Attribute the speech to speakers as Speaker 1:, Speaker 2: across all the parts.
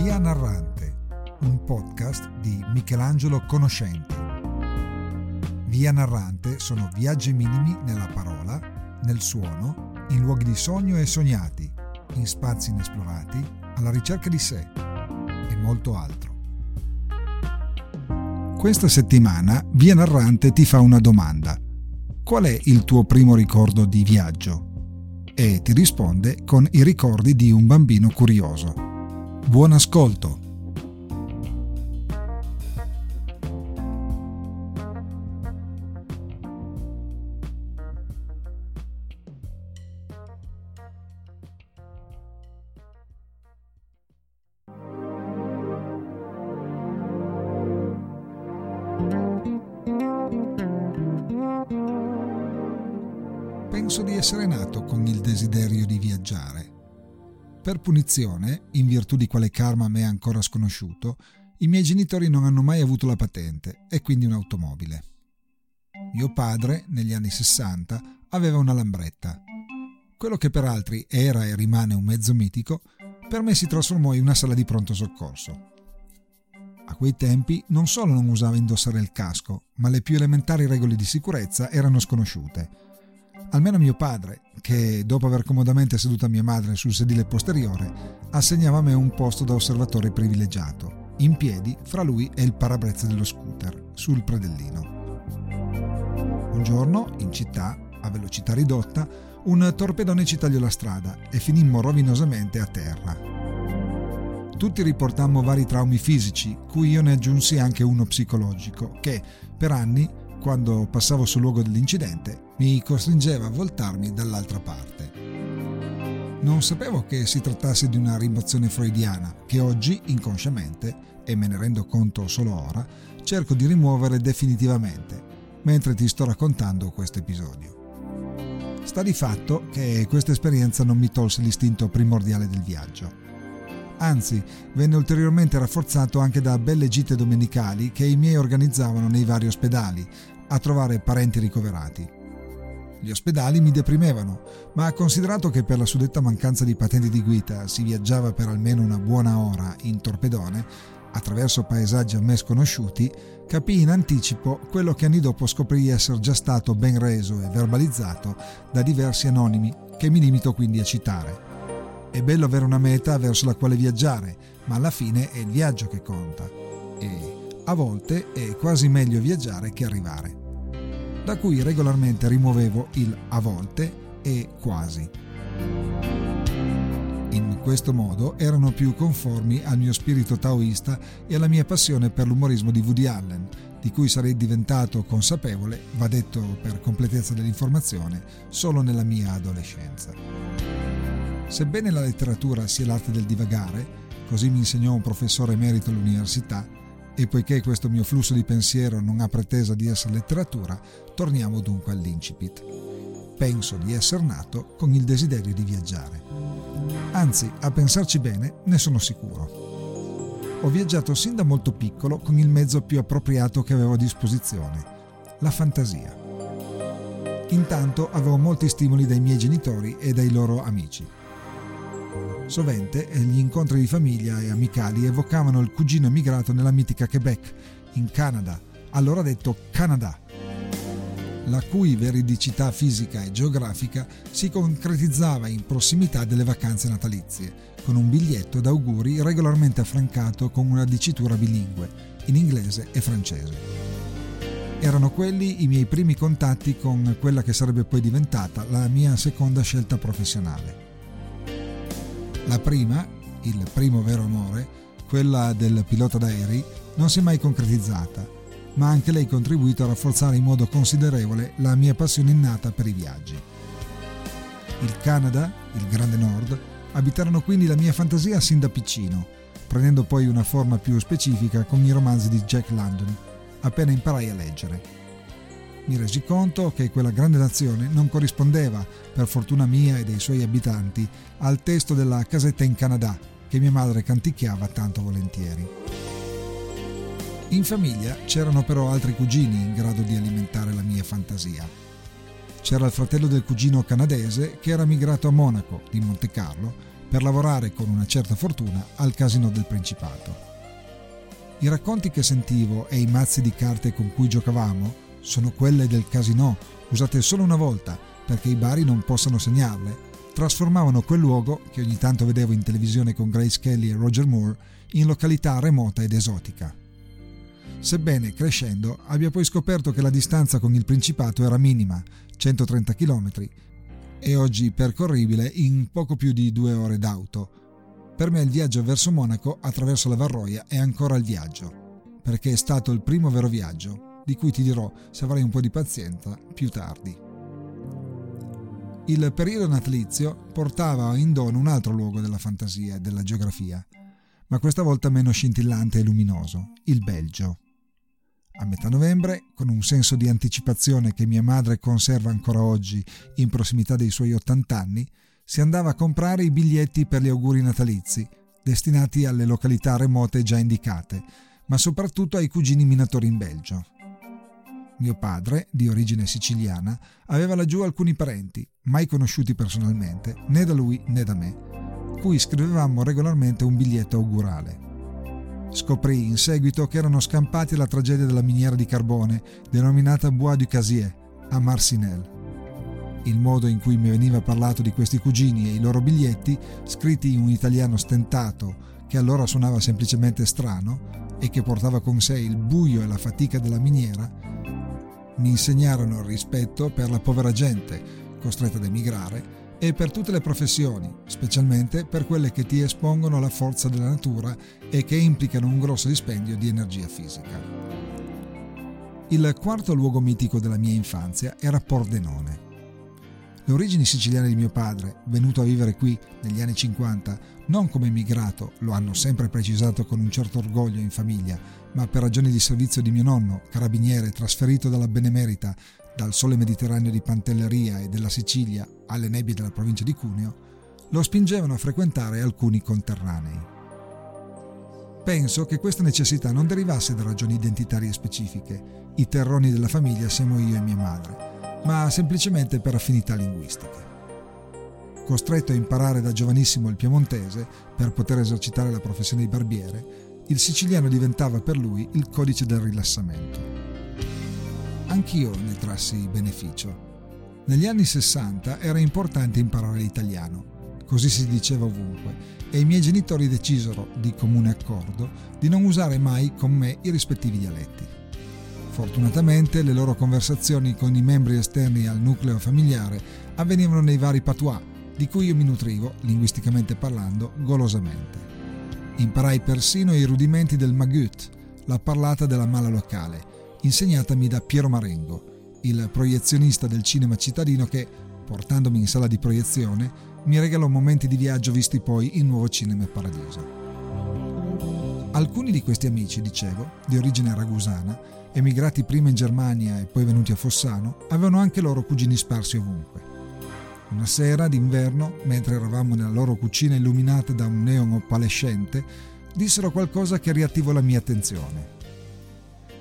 Speaker 1: Via Narrante, un podcast di Michelangelo Conoscenti. Via Narrante sono viaggi minimi nella parola, nel suono, in luoghi di sogno e sognati, in spazi inesplorati, alla ricerca di sé e molto altro. Questa settimana Via Narrante ti fa una domanda. Qual è il tuo primo ricordo di viaggio? E ti risponde con i ricordi di un bambino curioso. Buon ascolto! Per punizione, in virtù di quale karma a me è ancora sconosciuto, i miei genitori non hanno mai avuto la patente e quindi un'automobile. Mio padre, negli anni 60, aveva una lambretta. Quello che per altri era e rimane un mezzo mitico, per me si trasformò in una sala di pronto soccorso. A quei tempi non solo non usava indossare il casco, ma le più elementari regole di sicurezza erano sconosciute Almeno mio padre, che dopo aver comodamente seduta mia madre sul sedile posteriore, assegnava a me un posto da osservatore privilegiato, in piedi fra lui e il parabrezza dello scooter, sul predellino. Un giorno, in città, a velocità ridotta, un torpedone ci tagliò la strada e finimmo rovinosamente a terra. Tutti riportammo vari traumi fisici, cui io ne aggiunsi anche uno psicologico, che, per anni, quando passavo sul luogo dell'incidente, mi costringeva a voltarmi dall'altra parte. Non sapevo che si trattasse di una rimozione freudiana che oggi, inconsciamente, e me ne rendo conto solo ora, cerco di rimuovere definitivamente, mentre ti sto raccontando questo episodio. Sta di fatto che questa esperienza non mi tolse l'istinto primordiale del viaggio. Anzi, venne ulteriormente rafforzato anche da belle gite domenicali che i miei organizzavano nei vari ospedali, a trovare parenti ricoverati. Gli ospedali mi deprimevano, ma considerato che per la suddetta mancanza di patenti di guida si viaggiava per almeno una buona ora in torpedone, attraverso paesaggi a me sconosciuti, capii in anticipo quello che anni dopo scoprì essere già stato ben reso e verbalizzato da diversi anonimi, che mi limito quindi a citare. È bello avere una meta verso la quale viaggiare, ma alla fine è il viaggio che conta. E a volte è quasi meglio viaggiare che arrivare da cui regolarmente rimuovevo il a volte e quasi. In questo modo erano più conformi al mio spirito taoista e alla mia passione per l'umorismo di Woody Allen, di cui sarei diventato consapevole, va detto per completezza dell'informazione, solo nella mia adolescenza. Sebbene la letteratura sia l'arte del divagare, così mi insegnò un professore emerito all'università, e poiché questo mio flusso di pensiero non ha pretesa di essere letteratura, torniamo dunque all'incipit. Penso di essere nato con il desiderio di viaggiare. Anzi, a pensarci bene, ne sono sicuro. Ho viaggiato sin da molto piccolo con il mezzo più appropriato che avevo a disposizione, la fantasia. Intanto avevo molti stimoli dai miei genitori e dai loro amici. Sovente gli incontri di famiglia e amicali evocavano il cugino emigrato nella mitica Quebec, in Canada, allora detto Canada, la cui veridicità fisica e geografica si concretizzava in prossimità delle vacanze natalizie, con un biglietto d'auguri regolarmente affrancato con una dicitura bilingue, in inglese e francese. Erano quelli i miei primi contatti con quella che sarebbe poi diventata la mia seconda scelta professionale. La prima, il primo vero amore, quella del pilota d'aerei, non si è mai concretizzata, ma anche lei ha contribuito a rafforzare in modo considerevole la mia passione innata per i viaggi. Il Canada, il Grande Nord, abitarono quindi la mia fantasia sin da piccino, prendendo poi una forma più specifica con i romanzi di Jack London, appena imparai a leggere mi resi conto che quella grande nazione non corrispondeva, per fortuna mia e dei suoi abitanti, al testo della casetta in Canada che mia madre canticchiava tanto volentieri. In famiglia c'erano però altri cugini in grado di alimentare la mia fantasia. C'era il fratello del cugino canadese che era migrato a Monaco, di Monte Carlo, per lavorare con una certa fortuna al casino del Principato. I racconti che sentivo e i mazzi di carte con cui giocavamo sono quelle del casino, usate solo una volta perché i bari non possano segnarle. Trasformavano quel luogo, che ogni tanto vedevo in televisione con Grace Kelly e Roger Moore, in località remota ed esotica. Sebbene, crescendo, abbia poi scoperto che la distanza con il Principato era minima, 130 km, e oggi percorribile in poco più di due ore d'auto. Per me il viaggio verso Monaco attraverso la Varroia è ancora il viaggio, perché è stato il primo vero viaggio, di cui ti dirò, se avrai un po' di pazienza, più tardi. Il periodo natalizio portava in dono un altro luogo della fantasia e della geografia, ma questa volta meno scintillante e luminoso, il Belgio. A metà novembre, con un senso di anticipazione che mia madre conserva ancora oggi in prossimità dei suoi 80 anni, si andava a comprare i biglietti per gli auguri natalizi, destinati alle località remote già indicate, ma soprattutto ai cugini minatori in Belgio. Mio padre, di origine siciliana, aveva laggiù alcuni parenti, mai conosciuti personalmente, né da lui né da me, cui scrivevamo regolarmente un biglietto augurale. Scoprì in seguito che erano scampati alla tragedia della miniera di carbone denominata Bois du Casier a Marcinelle. Il modo in cui mi veniva parlato di questi cugini e i loro biglietti, scritti in un italiano stentato che allora suonava semplicemente strano e che portava con sé il buio e la fatica della miniera, mi insegnarono il rispetto per la povera gente costretta ad emigrare e per tutte le professioni, specialmente per quelle che ti espongono alla forza della natura e che implicano un grosso dispendio di energia fisica. Il quarto luogo mitico della mia infanzia era Pordenone. Le origini siciliane di mio padre, venuto a vivere qui negli anni 50, non come emigrato, lo hanno sempre precisato con un certo orgoglio in famiglia, ma per ragioni di servizio di mio nonno, carabiniere trasferito dalla Benemerita dal sole mediterraneo di Pantelleria e della Sicilia alle nebbie della provincia di Cuneo, lo spingevano a frequentare alcuni conterranei. Penso che questa necessità non derivasse da ragioni identitarie specifiche, i terroni della famiglia siamo io e mia madre, ma semplicemente per affinità linguistiche. Costretto a imparare da giovanissimo il piemontese per poter esercitare la professione di barbiere, il siciliano diventava per lui il codice del rilassamento anch'io ne trassi beneficio. Negli anni 60 era importante imparare l'italiano, così si diceva ovunque, e i miei genitori decisero, di comune accordo, di non usare mai con me i rispettivi dialetti. Fortunatamente le loro conversazioni con i membri esterni al nucleo familiare avvenivano nei vari patois, di cui io mi nutrivo, linguisticamente parlando, golosamente. Imparai persino i rudimenti del magut, la parlata della mala locale, insegnatami da Piero Marengo, il proiezionista del cinema cittadino che, portandomi in sala di proiezione, mi regalò momenti di viaggio visti poi in Nuovo Cinema Paradiso. Alcuni di questi amici, dicevo, di origine ragusana, emigrati prima in Germania e poi venuti a Fossano, avevano anche loro cugini sparsi ovunque. Una sera d'inverno, mentre eravamo nella loro cucina illuminata da un neon opalescente, dissero qualcosa che riattivò la mia attenzione.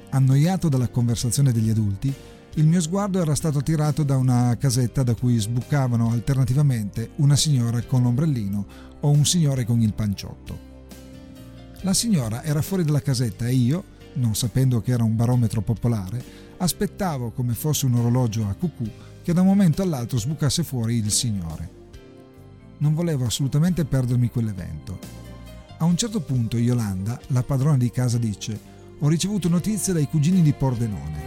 Speaker 1: Annoiato dalla conversazione degli adulti, il mio sguardo era stato attirato da una casetta da cui sbucavano alternativamente una signora con l'ombrellino o un signore con il panciotto. La signora era fuori dalla casetta e io, non sapendo che era un barometro popolare, aspettavo come fosse un orologio a cucù che da un momento all'altro sbucasse fuori il signore. Non volevo assolutamente perdermi quell'evento. A un certo punto Yolanda, la padrona di casa, dice ho ricevuto notizie dai cugini di Pordenone.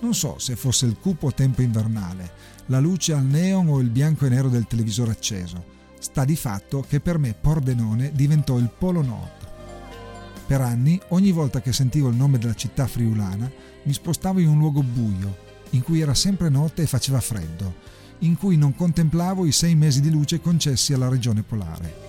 Speaker 1: Non so se fosse il cupo tempo invernale, la luce al neon o il bianco e nero del televisore acceso. Sta di fatto che per me Pordenone diventò il Polo Nord. Per anni, ogni volta che sentivo il nome della città friulana, mi spostavo in un luogo buio, in cui era sempre notte e faceva freddo, in cui non contemplavo i sei mesi di luce concessi alla regione polare.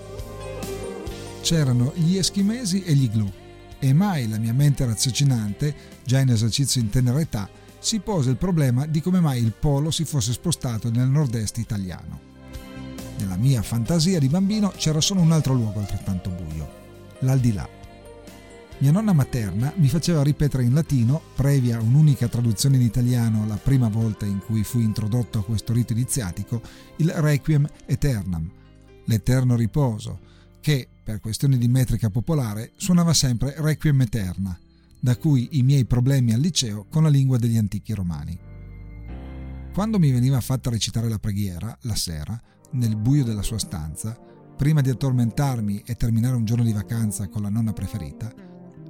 Speaker 1: C'erano gli eschimesi e gli igloo e mai la mia mente raziocinante, già in esercizio in tenera età, si pose il problema di come mai il polo si fosse spostato nel nord-est italiano. Nella mia fantasia di bambino c'era solo un altro luogo altrettanto buio, l'aldilà. Mia nonna materna mi faceva ripetere in latino, previa un'unica traduzione in italiano la prima volta in cui fui introdotto a questo rito iniziatico, il Requiem Eternam, l'Eterno riposo, che, per questioni di metrica popolare, suonava sempre Requiem Eterna, da cui i miei problemi al liceo con la lingua degli antichi romani. Quando mi veniva fatta recitare la preghiera, la sera, nel buio della sua stanza, prima di addormentarmi e terminare un giorno di vacanza con la nonna preferita,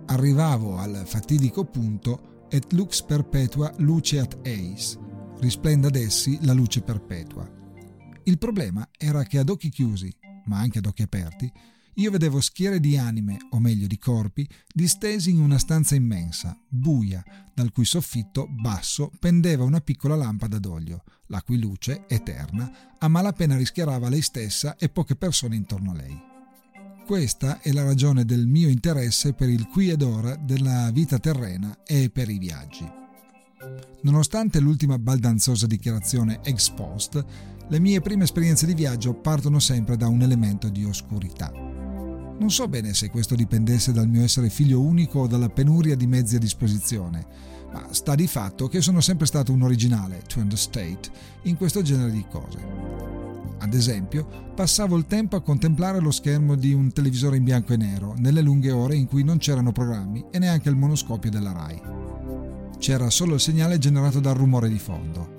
Speaker 1: arrivavo al fatidico punto et lux perpetua luceat eis, risplenda ad essi la luce perpetua. Il problema era che ad occhi chiusi, ma anche ad occhi aperti, io vedevo schiere di anime, o meglio di corpi, distesi in una stanza immensa, buia, dal cui soffitto basso pendeva una piccola lampada d'olio, la cui luce, eterna, a malapena rischiarava lei stessa e poche persone intorno a lei. Questa è la ragione del mio interesse per il qui ed ora della vita terrena e per i viaggi. Nonostante l'ultima baldanzosa dichiarazione ex post, le mie prime esperienze di viaggio partono sempre da un elemento di oscurità. Non so bene se questo dipendesse dal mio essere figlio unico o dalla penuria di mezzi a disposizione, ma sta di fatto che sono sempre stato un originale, to understate, in questo genere di cose. Ad esempio, passavo il tempo a contemplare lo schermo di un televisore in bianco e nero, nelle lunghe ore in cui non c'erano programmi e neanche il monoscopio della RAI. C'era solo il segnale generato dal rumore di fondo.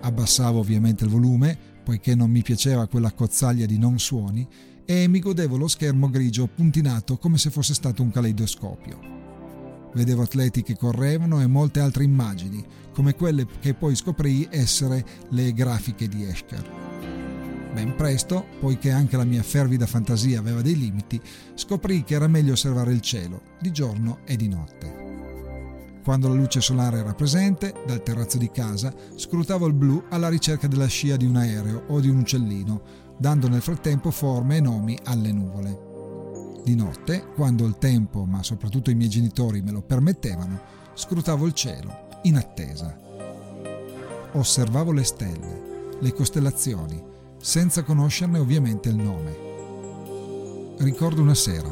Speaker 1: Abbassavo ovviamente il volume, poiché non mi piaceva quella cozzaglia di non suoni, e mi godevo lo schermo grigio puntinato come se fosse stato un caleidoscopio. Vedevo atleti che correvano e molte altre immagini, come quelle che poi scoprì essere le grafiche di Escher. Ben presto, poiché anche la mia fervida fantasia aveva dei limiti, scoprì che era meglio osservare il cielo, di giorno e di notte. Quando la luce solare era presente, dal terrazzo di casa, scrutavo il blu alla ricerca della scia di un aereo o di un uccellino, dando nel frattempo forme e nomi alle nuvole. Di notte, quando il tempo, ma soprattutto i miei genitori me lo permettevano, scrutavo il cielo, in attesa. Osservavo le stelle, le costellazioni, senza conoscerne ovviamente il nome. Ricordo una sera,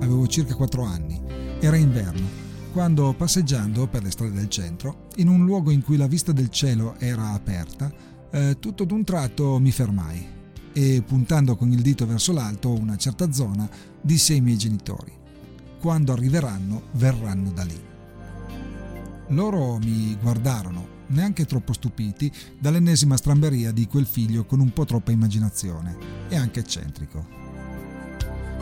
Speaker 1: avevo circa quattro anni, era inverno, quando passeggiando per le strade del centro, in un luogo in cui la vista del cielo era aperta, eh, tutto d'un tratto mi fermai e puntando con il dito verso l'alto una certa zona disse ai miei genitori quando arriveranno verranno da lì. Loro mi guardarono, neanche troppo stupiti, dall'ennesima stramberia di quel figlio con un po' troppa immaginazione e anche eccentrico.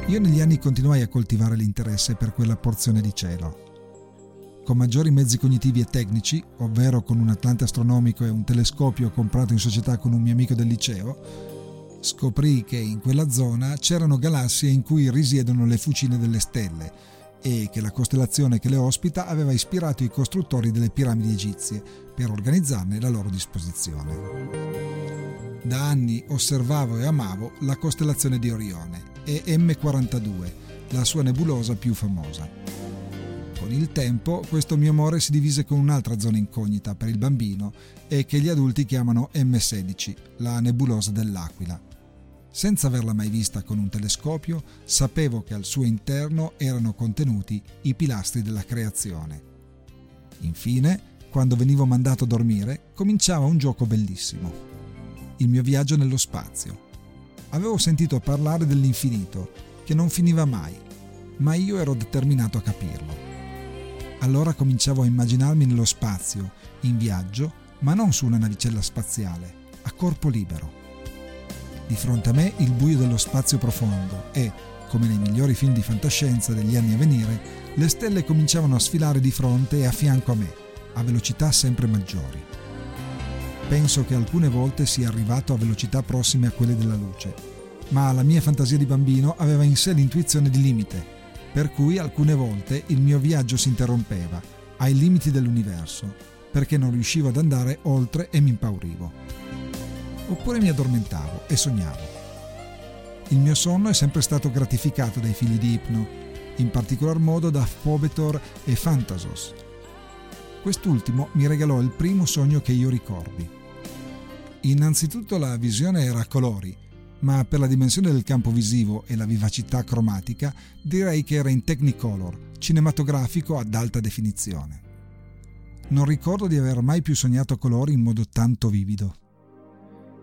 Speaker 1: Io negli anni continuai a coltivare l'interesse per quella porzione di cielo. Con maggiori mezzi cognitivi e tecnici, ovvero con un atlante astronomico e un telescopio comprato in società con un mio amico del liceo, scoprì che in quella zona c'erano galassie in cui risiedono le fucine delle stelle e che la costellazione che le ospita aveva ispirato i costruttori delle piramidi egizie per organizzarne la loro disposizione. Da anni osservavo e amavo la costellazione di Orione e M42, la sua nebulosa più famosa. Con il tempo questo mio amore si divise con un'altra zona incognita per il bambino e che gli adulti chiamano M16, la nebulosa dell'Aquila. Senza averla mai vista con un telescopio, sapevo che al suo interno erano contenuti i pilastri della creazione. Infine, quando venivo mandato a dormire, cominciava un gioco bellissimo. Il mio viaggio nello spazio. Avevo sentito parlare dell'infinito, che non finiva mai, ma io ero determinato a capirlo. Allora cominciavo a immaginarmi nello spazio, in viaggio, ma non su una navicella spaziale, a corpo libero di fronte a me il buio dello spazio profondo e, come nei migliori film di fantascienza degli anni a venire, le stelle cominciavano a sfilare di fronte e a fianco a me, a velocità sempre maggiori. Penso che alcune volte sia arrivato a velocità prossime a quelle della luce, ma la mia fantasia di bambino aveva in sé l'intuizione di limite, per cui alcune volte il mio viaggio si interrompeva, ai limiti dell'universo, perché non riuscivo ad andare oltre e mi impaurivo oppure mi addormentavo e sognavo. Il mio sonno è sempre stato gratificato dai figli di Ipno, in particolar modo da Phobetor e Phantasos. Quest'ultimo mi regalò il primo sogno che io ricordi. Innanzitutto la visione era a colori, ma per la dimensione del campo visivo e la vivacità cromatica direi che era in Technicolor, cinematografico ad alta definizione. Non ricordo di aver mai più sognato colori in modo tanto vivido.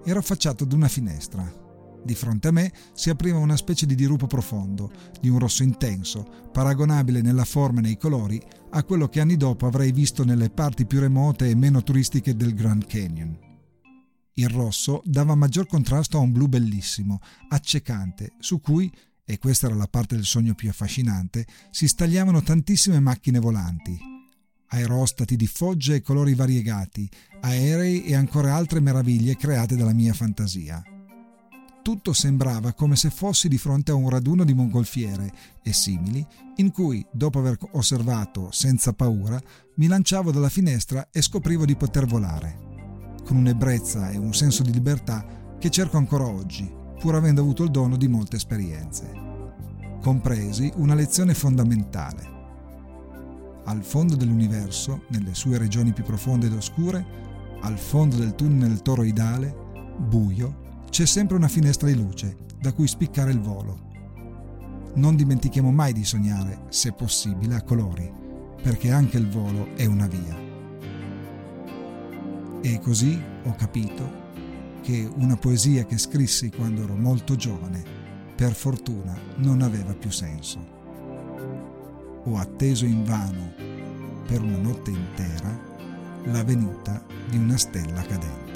Speaker 1: Ero affacciato ad una finestra. Di fronte a me si apriva una specie di dirupo profondo, di un rosso intenso, paragonabile nella forma e nei colori a quello che anni dopo avrei visto nelle parti più remote e meno turistiche del Grand Canyon. Il rosso dava maggior contrasto a un blu bellissimo, accecante, su cui, e questa era la parte del sogno più affascinante, si stagliavano tantissime macchine volanti, aerostati di fogge e colori variegati, aerei e ancora altre meraviglie create dalla mia fantasia. Tutto sembrava come se fossi di fronte a un raduno di mongolfiere e simili, in cui, dopo aver osservato senza paura, mi lanciavo dalla finestra e scoprivo di poter volare, con un'ebbrezza e un senso di libertà che cerco ancora oggi, pur avendo avuto il dono di molte esperienze. Compresi una lezione fondamentale al fondo dell'universo, nelle sue regioni più profonde ed oscure, al fondo del tunnel toroidale, buio, c'è sempre una finestra di luce da cui spiccare il volo. Non dimentichiamo mai di sognare, se possibile, a colori, perché anche il volo è una via. E così ho capito che una poesia che scrissi quando ero molto giovane, per fortuna, non aveva più senso ho atteso invano per una notte intera la venuta di una stella cadente.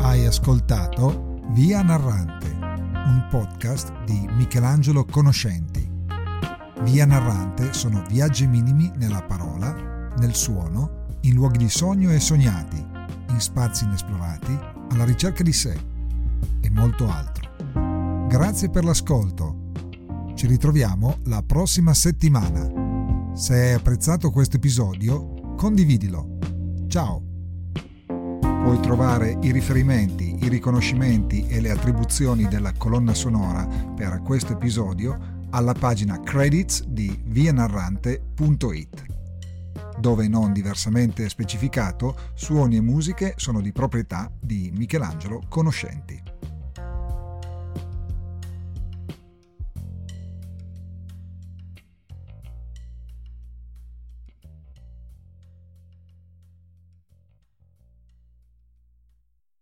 Speaker 1: Hai ascoltato Via Narrante, un podcast di Michelangelo Conoscenti. Via Narrante sono viaggi minimi nella parola nel suono, in luoghi di sogno e sognati, in spazi inesplorati, alla ricerca di sé e molto altro. Grazie per l'ascolto. Ci ritroviamo la prossima settimana. Se hai apprezzato questo episodio, condividilo. Ciao! Puoi trovare i riferimenti, i riconoscimenti e le attribuzioni della colonna sonora per questo episodio alla pagina credits di vianarrante.it dove non diversamente specificato, suoni e musiche sono di proprietà di Michelangelo Conoscenti.